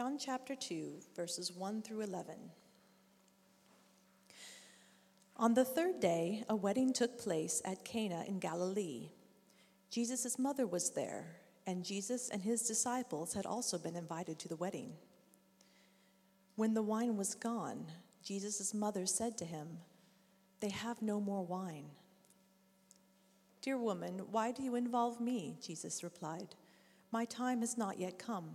John chapter 2, verses 1 through 11. On the third day, a wedding took place at Cana in Galilee. Jesus' mother was there, and Jesus and his disciples had also been invited to the wedding. When the wine was gone, Jesus' mother said to him, They have no more wine. Dear woman, why do you involve me? Jesus replied, My time has not yet come.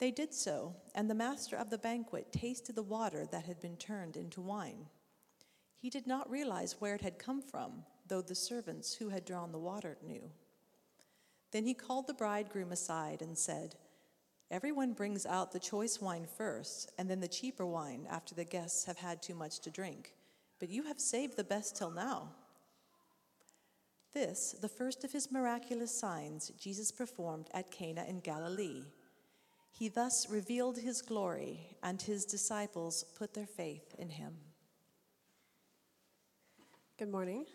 They did so, and the master of the banquet tasted the water that had been turned into wine. He did not realize where it had come from, though the servants who had drawn the water knew. Then he called the bridegroom aside and said, Everyone brings out the choice wine first, and then the cheaper wine after the guests have had too much to drink. But you have saved the best till now. This, the first of his miraculous signs, Jesus performed at Cana in Galilee. He thus revealed his glory, and his disciples put their faith in him. Good morning.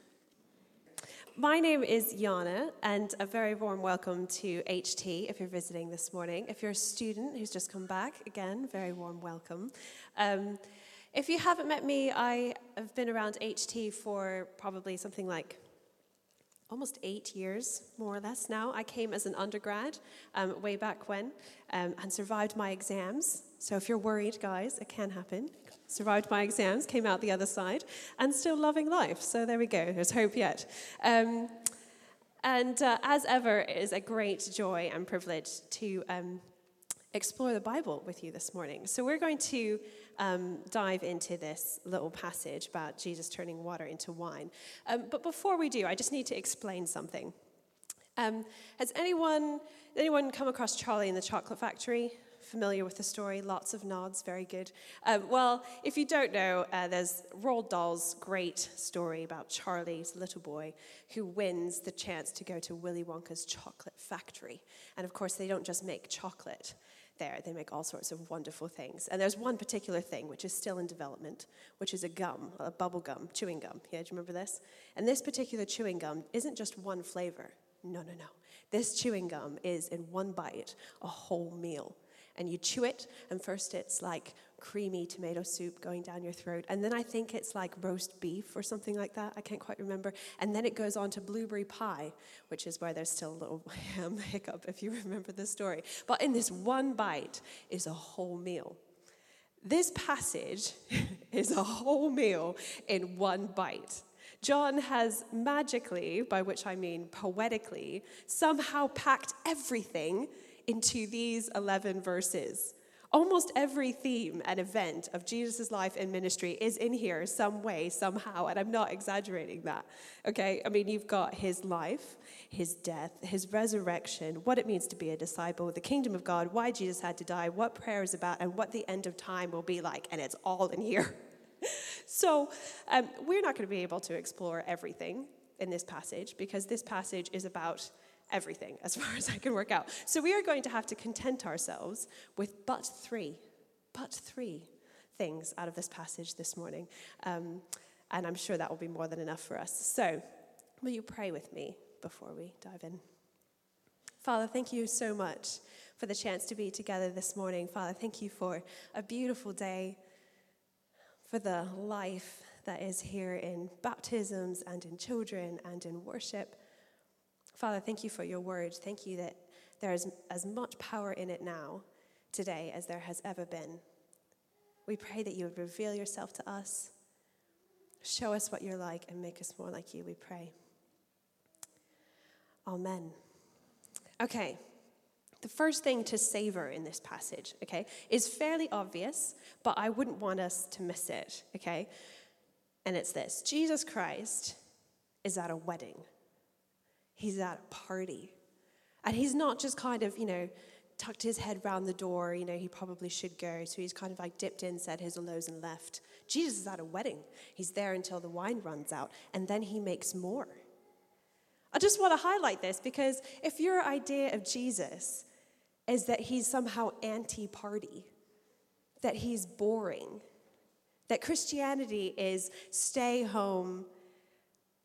My name is Jana, and a very warm welcome to HT if you're visiting this morning. If you're a student who's just come back, again, very warm welcome. Um, if you haven't met me, I have been around HT for probably something like almost eight years, more or less now. I came as an undergrad um, way back when um, and survived my exams. So if you're worried, guys, it can happen survived my exams, came out the other side, and still loving life. So there we go, there's hope yet. Um, and uh, as ever, it is a great joy and privilege to um, explore the Bible with you this morning. So we're going to um, dive into this little passage about Jesus turning water into wine. Um, but before we do, I just need to explain something. Um, has anyone anyone come across Charlie in the Chocolate Factory? familiar with the story, lots of nods, very good. Um, well, if you don't know, uh, there's Roald Dahl's great story about Charlie's little boy who wins the chance to go to Willy Wonka's chocolate factory. And of course, they don't just make chocolate there, they make all sorts of wonderful things. And there's one particular thing which is still in development, which is a gum, a bubble gum, chewing gum. Yeah, do you remember this? And this particular chewing gum isn't just one flavor. No, no, no. This chewing gum is in one bite a whole meal and you chew it, and first it's like creamy tomato soup going down your throat, and then I think it's like roast beef or something like that. I can't quite remember. And then it goes on to blueberry pie, which is where there's still a little ham hiccup if you remember the story. But in this one bite is a whole meal. This passage is a whole meal in one bite. John has magically, by which I mean poetically, somehow packed everything into these 11 verses. Almost every theme and event of Jesus' life and ministry is in here some way, somehow, and I'm not exaggerating that. Okay? I mean, you've got his life, his death, his resurrection, what it means to be a disciple, the kingdom of God, why Jesus had to die, what prayer is about, and what the end of time will be like, and it's all in here. so, um, we're not going to be able to explore everything in this passage because this passage is about everything as far as I can work out. So we are going to have to content ourselves with but three, but three things out of this passage this morning. Um, and I'm sure that will be more than enough for us. So, will you pray with me before we dive in? Father, thank you so much for the chance to be together this morning. Father, thank you for a beautiful day, for the life that is here in baptisms and in children and in worship. Father, thank you for your word. Thank you that there is as much power in it now, today, as there has ever been. We pray that you would reveal yourself to us, show us what you're like, and make us more like you, we pray. Amen. Okay, the first thing to savor in this passage, okay, is fairly obvious, but I wouldn't want us to miss it, okay? And it's this Jesus Christ is at a wedding. He's at a party. And he's not just kind of, you know, tucked his head round the door. You know, he probably should go. So he's kind of like dipped in, said his hellos, and left. Jesus is at a wedding. He's there until the wine runs out, and then he makes more. I just want to highlight this because if your idea of Jesus is that he's somehow anti party, that he's boring, that Christianity is stay home,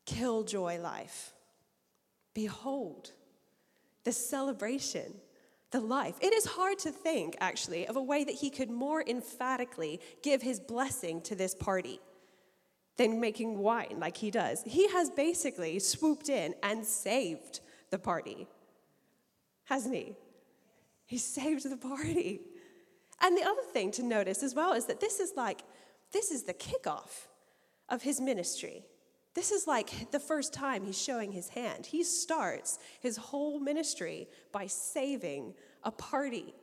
killjoy life, behold the celebration, the life. It is hard to think, actually, of a way that he could more emphatically give his blessing to this party than making wine like he does. He has basically swooped in and saved the party, hasn't he? He saved the party. And the other thing to notice as well is that this is like, this is the kickoff of his ministry. This is like the first time he's showing his hand. He starts his whole ministry by saving a party.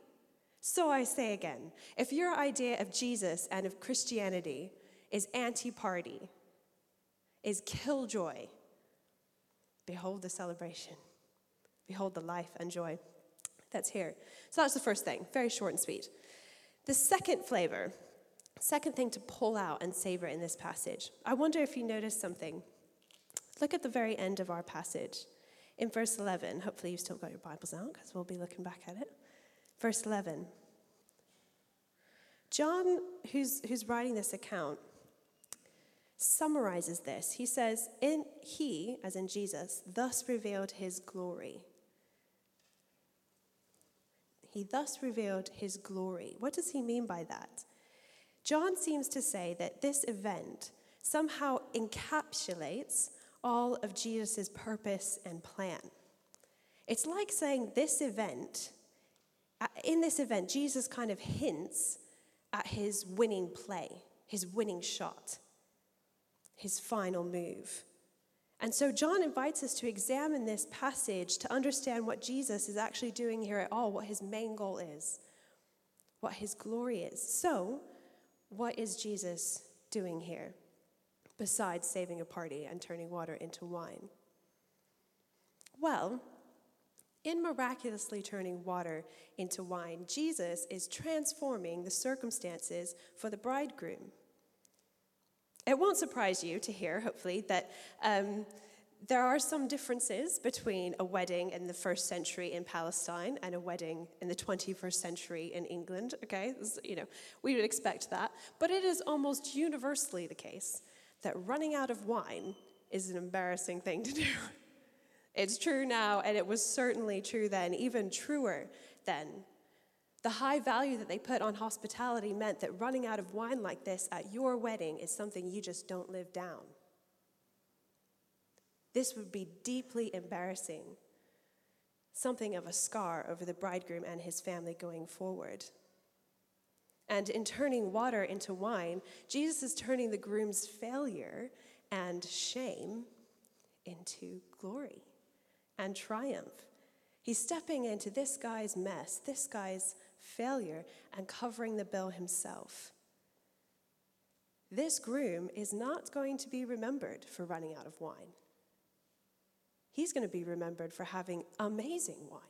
So I say again if your idea of Jesus and of Christianity is anti party, is killjoy. Behold the celebration. Behold the life and joy that's here. So that's the first thing, very short and sweet. The second flavor, second thing to pull out and savor in this passage, I wonder if you noticed something. Look at the very end of our passage. In verse 11, hopefully you've still got your Bibles out because we'll be looking back at it. Verse 11. John, who's, who's writing this account, summarizes this. He says, in He, as in Jesus, thus revealed his glory. He thus revealed his glory. What does he mean by that? John seems to say that this event somehow encapsulates all of Jesus' purpose and plan. It's like saying this event, uh, in this event, Jesus kind of hints at his winning play, his winning shot his final move. And so John invites us to examine this passage to understand what Jesus is actually doing here at all, what his main goal is, what his glory is. So, what is Jesus doing here besides saving a party and turning water into wine? Well, in miraculously turning water into wine, Jesus is transforming the circumstances for the bridegroom. It won't surprise you to hear, hopefully, that um, there are some differences between a wedding in the first century in Palestine and a wedding in the 21st century in England. Okay, you know, we would expect that, but it is almost universally the case that running out of wine is an embarrassing thing to do. It's true now, and it was certainly true then, even truer then. The high value that they put on hospitality meant that running out of wine like this at your wedding is something you just don't live down. This would be deeply embarrassing, something of a scar over the bridegroom and his family going forward. And in turning water into wine, Jesus is turning the groom's failure and shame into glory and triumph. He's stepping into this guy's mess, this guy's failure and covering the bill himself. This groom is not going to be remembered for running out of wine. He's going to be remembered for having amazing wine.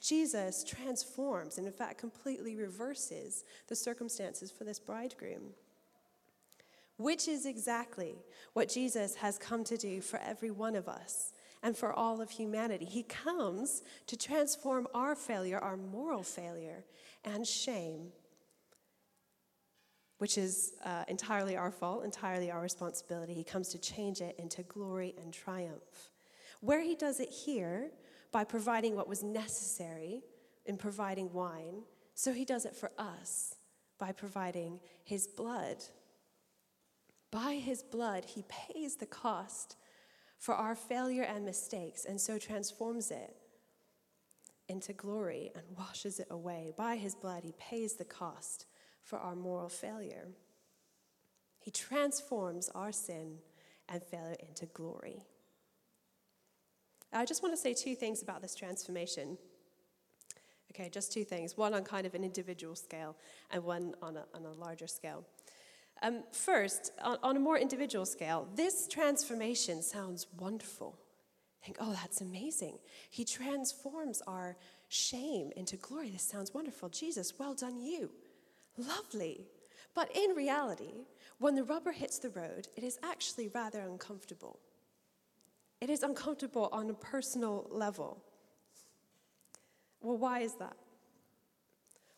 Jesus transforms and, in fact, completely reverses the circumstances for this bridegroom, which is exactly what Jesus has come to do for every one of us and for all of humanity. He comes to transform our failure, our moral failure, and shame, which is uh, entirely our fault, entirely our responsibility. He comes to change it into glory and triumph. Where he does it here, by providing what was necessary in providing wine, so he does it for us by providing his blood. By his blood, he pays the cost for our failure and mistakes, and so transforms it into glory and washes it away. By his blood, he pays the cost for our moral failure. He transforms our sin and failure into glory. I just want to say two things about this transformation. Okay, just two things one on kind of an individual scale, and one on a, on a larger scale. Um, first, on, on, a more individual scale, this transformation sounds wonderful. Think, oh, that's amazing. He transforms our shame into glory. This sounds wonderful. Jesus, well done, you. Lovely. But in reality, when the rubber hits the road, it is actually rather uncomfortable. It is uncomfortable on a personal level. Well, why is that?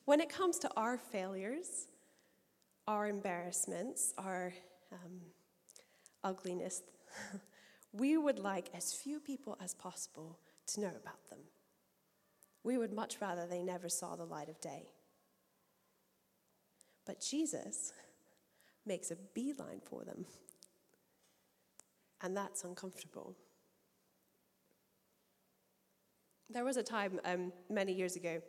When it comes to our failures, our embarrassments, our um, ugliness, we would like as few people as possible to know about them. We would much rather they never saw the light of day. But Jesus makes a beeline for them. And that's uncomfortable. There was a time um, many years ago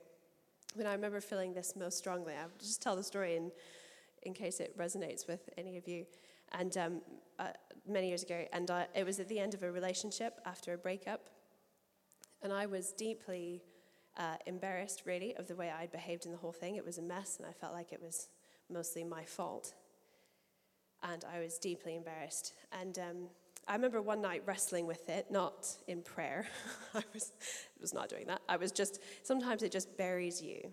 when I remember feeling this most strongly. I'll just tell the story in, in case it resonates with any of you. And um, uh, many years ago, and it was at the end of a relationship after a breakup. And I was deeply uh, embarrassed, really, of the way I'd behaved in the whole thing. It was a mess, and I felt like it was mostly my fault. And I was deeply embarrassed. And um, I remember one night wrestling with it, not in prayer. I was, was not doing that. I was just, sometimes it just buries you.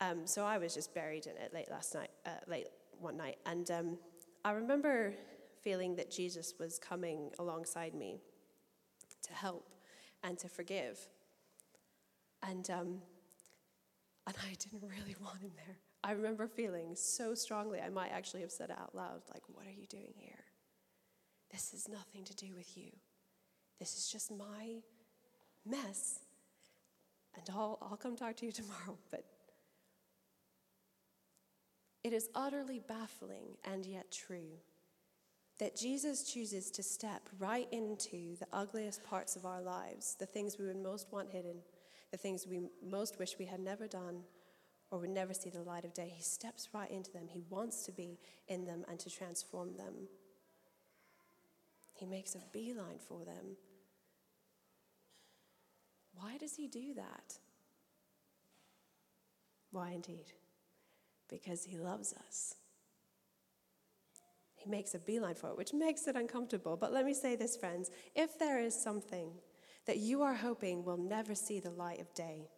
Um, so I was just buried in it late last night, uh, late one night. And um, I remember feeling that Jesus was coming alongside me to help and to forgive. And, um, and I didn't really want him there. I remember feeling so strongly, I might actually have said it out loud, like, What are you doing here? This has nothing to do with you. This is just my mess. And I'll, I'll come talk to you tomorrow. But it is utterly baffling and yet true that Jesus chooses to step right into the ugliest parts of our lives, the things we would most want hidden, the things we most wish we had never done or would never see the light of day. He steps right into them. He wants to be in them and to transform them. He makes a beeline for them. Why does he do that? Why, indeed? Because he loves us. He makes a beeline for it, which makes it uncomfortable. But let me say this, friends if there is something that you are hoping will never see the light of day,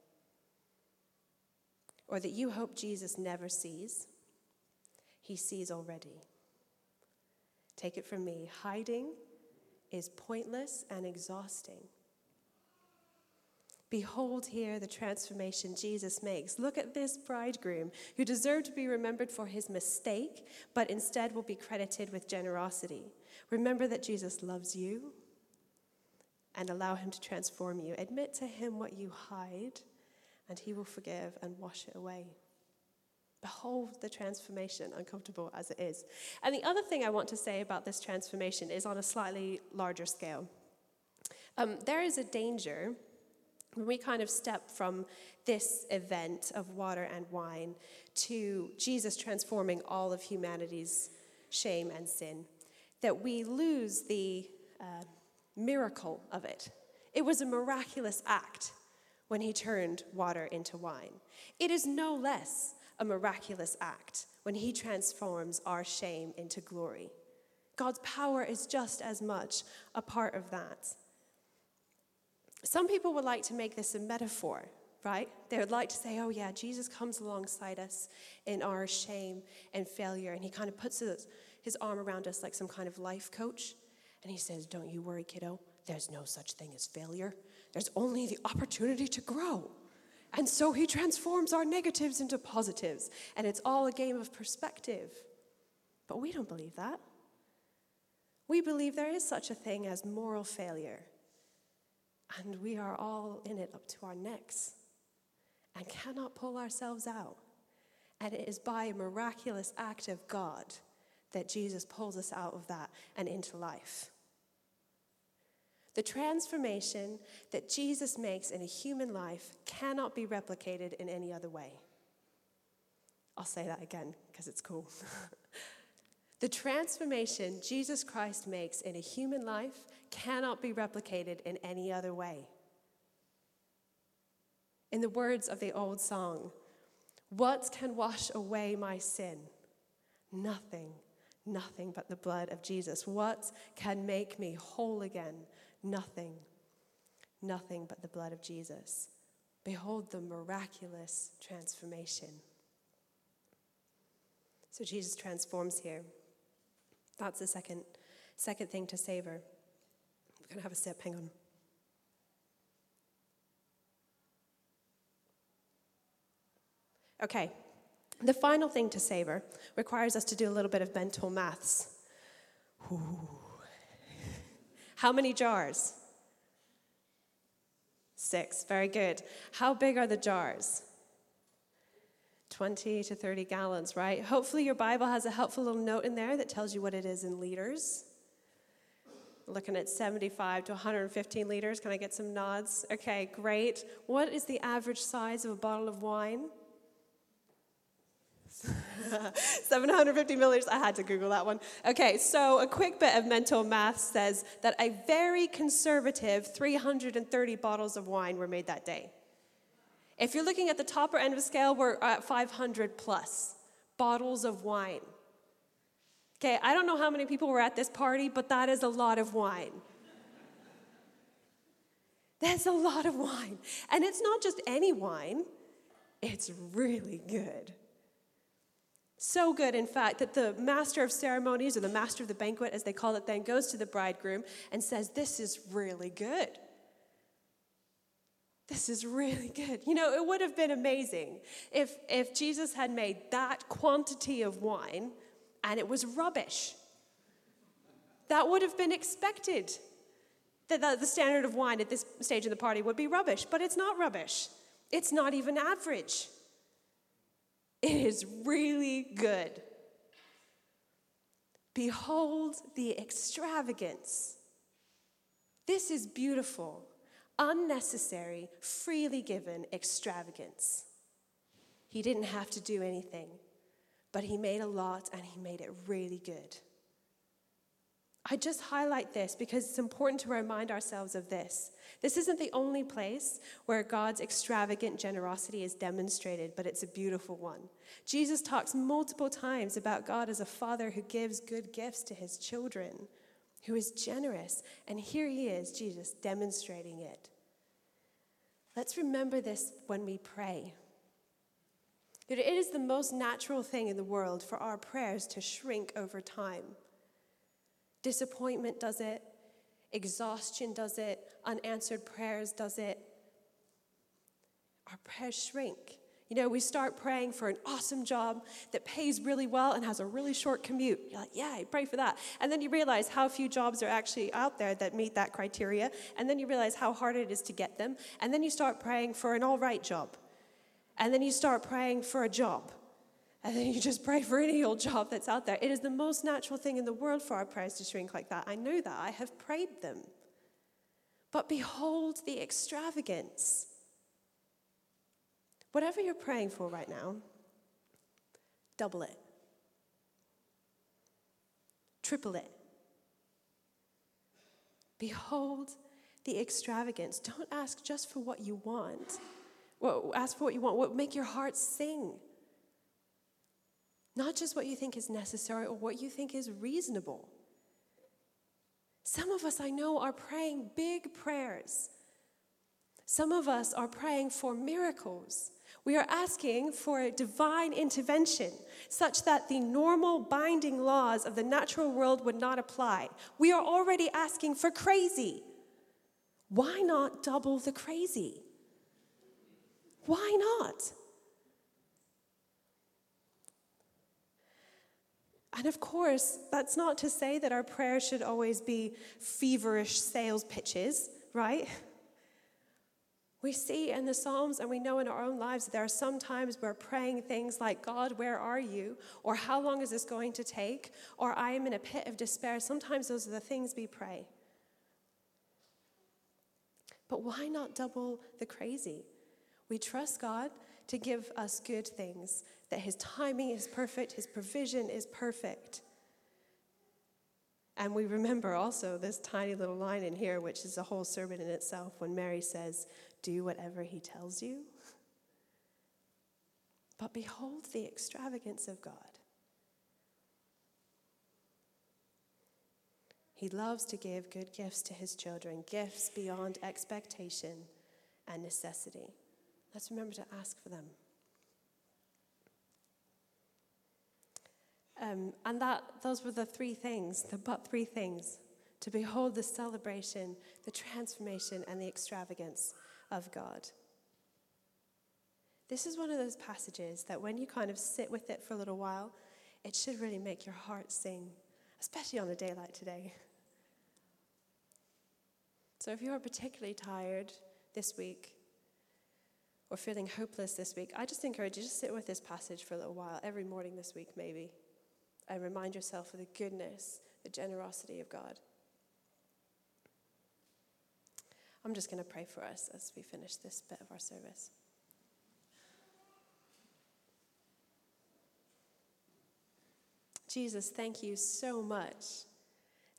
or that you hope Jesus never sees, he sees already. Take it from me hiding is pointless and exhausting. Behold here the transformation Jesus makes. Look at this bridegroom who deserved to be remembered for his mistake, but instead will be credited with generosity. Remember that Jesus loves you and allow him to transform you. Admit to him what you hide, and he will forgive and wash it away. Behold the transformation, uncomfortable as it is. And the other thing I want to say about this transformation is on a slightly larger scale. Um, there is a danger when we kind of step from this event of water and wine to Jesus transforming all of humanity's shame and sin, that we lose the uh, miracle of it. It was a miraculous act when he turned water into wine. It is no less a miraculous act when he transforms our shame into glory. God's power is just as much a part of that. Some people would like to make this a metaphor, right? They would like to say, oh, yeah, Jesus comes alongside us in our shame and failure, and he kind of puts his, arm around us like some kind of life coach, and he says, Don't you worry, kiddo. There's no such thing as failure, there's only the opportunity to grow. And so he transforms our negatives into positives, and it's all a game of perspective. But we don't believe that. We believe there is such a thing as moral failure and we are all in it up to our necks and cannot pull ourselves out. And it is by a miraculous act of God that Jesus pulls us out of that and into life. The transformation that Jesus makes in a human life cannot be replicated in any other way. I'll say that again because it's cool. the transformation Jesus Christ makes in a human life cannot be replicated in any other way. In the words of the old song, what can wash away my sin? Nothing, nothing but the blood of Jesus. What can make me whole again? Nothing, nothing but the blood of Jesus. Behold the miraculous transformation. So Jesus transforms here. That's the second, second thing to savor. We're going to have a sip. Hang on. Okay, the final thing to savor requires us to do a little bit of mental maths. Ooh. How many jars? Six. Very good. How big are the jars? 20 to 30 gallons, right? Hopefully, your Bible has a helpful little note in there that tells you what it is in liters. Looking at 75 to 115 liters. Can I get some nods? Okay, great. What is the average size of a bottle of wine? 750 milliliters. I had to Google that one. Okay, so a quick bit of mental math says that a very conservative 330 bottles of wine were made that day. If you're looking at the top end of the scale, we're at 500 plus bottles of wine. Okay, I don't know how many people were at this party, but that is a lot of wine. That's a lot of wine. And it's not just any wine, it's really good. So good, in fact, that the master of ceremonies, or the master of the banquet, as they call it then, goes to the bridegroom and says, This is really good. This is really good. You know, it would have been amazing if, if Jesus had made that quantity of wine and it was rubbish. That would have been expected. That the, the standard of wine at this stage of the party would be rubbish, but it's not rubbish. It's not even average. It is really good. Behold the extravagance. This is beautiful, unnecessary, freely given extravagance. He didn't have to do anything, but he made a lot and he made it really good. I just highlight this because it's important to remind ourselves of this. This isn't the only place where God's extravagant generosity is demonstrated, but it's a beautiful one. Jesus talks multiple times about God as a father who gives good gifts to his children, who is generous. And here he is, Jesus, demonstrating it. Let's remember this when we pray. That it is the most natural thing in the world for our prayers to shrink over time. Disappointment does it, exhaustion does it, unanswered prayers does it. Our prayers shrink. You know, we start praying for an awesome job that pays really well and has a really short commute. You're like, yeah, I pray for that. And then you realize how few jobs are actually out there that meet that criteria. And then you realize how hard it is to get them. And then you start praying for an all right job. And then you start praying for a job. And then you just pray for any old job that's out there. It is the most natural thing in the world for our prayers to shrink like that. I know that. I have prayed them. But behold the extravagance. Whatever you're praying for right now, double it, triple it. Behold the extravagance. Don't ask just for what you want. Well, ask for what you want. What make your heart sing? Not just what you think is necessary or what you think is reasonable. Some of us, I know, are praying big prayers. Some of us are praying for miracles. We are asking for a divine intervention such that the normal binding laws of the natural world would not apply. We are already asking for crazy. Why not double the crazy? Why not? And of course, that's not to say that our prayers should always be feverish sales pitches, right? We see in the Psalms and we know in our own lives that there are some times we're praying things like, God, where are you? Or how long is this going to take? Or I am in a pit of despair. Sometimes those are the things we pray. But why not double the crazy? We trust God to give us good things, that His timing is perfect, His provision is perfect. And we remember also this tiny little line in here, which is a whole sermon in itself, when Mary says, Do whatever He tells you. But behold the extravagance of God. He loves to give good gifts to his children, gifts beyond expectation and necessity. Let's remember to ask for them. Um, and that those were the three things, the but three things to behold the celebration, the transformation, and the extravagance of God. This is one of those passages that when you kind of sit with it for a little while, it should really make your heart sing, especially on a day like today. So if you're particularly tired this week or feeling hopeless this week, I just encourage you to sit with this passage for a little while, every morning this week maybe, and remind yourself of the goodness, the generosity of God. I'm just going to pray for us as we finish this bit of our service. Jesus, thank you so much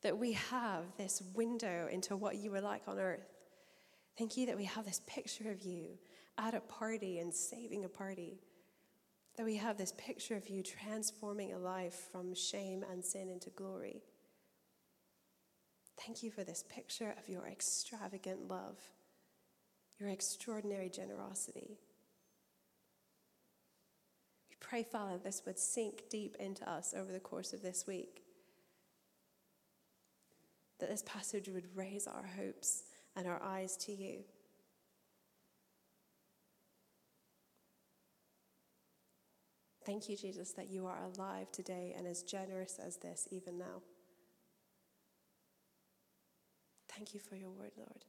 that we have this window into what you were like on earth. Thank you that we have this picture of you at a party and saving a party. That we have this picture of you transforming a life from shame and sin into glory. Thank you for this picture of your extravagant love, your extraordinary generosity. We pray, Father, this would sink deep into us over the course of this week. That this passage would raise our hopes and our eyes to you. Thank you, Jesus, that you are alive today and as generous as this even now. Thank you for your word, Lord.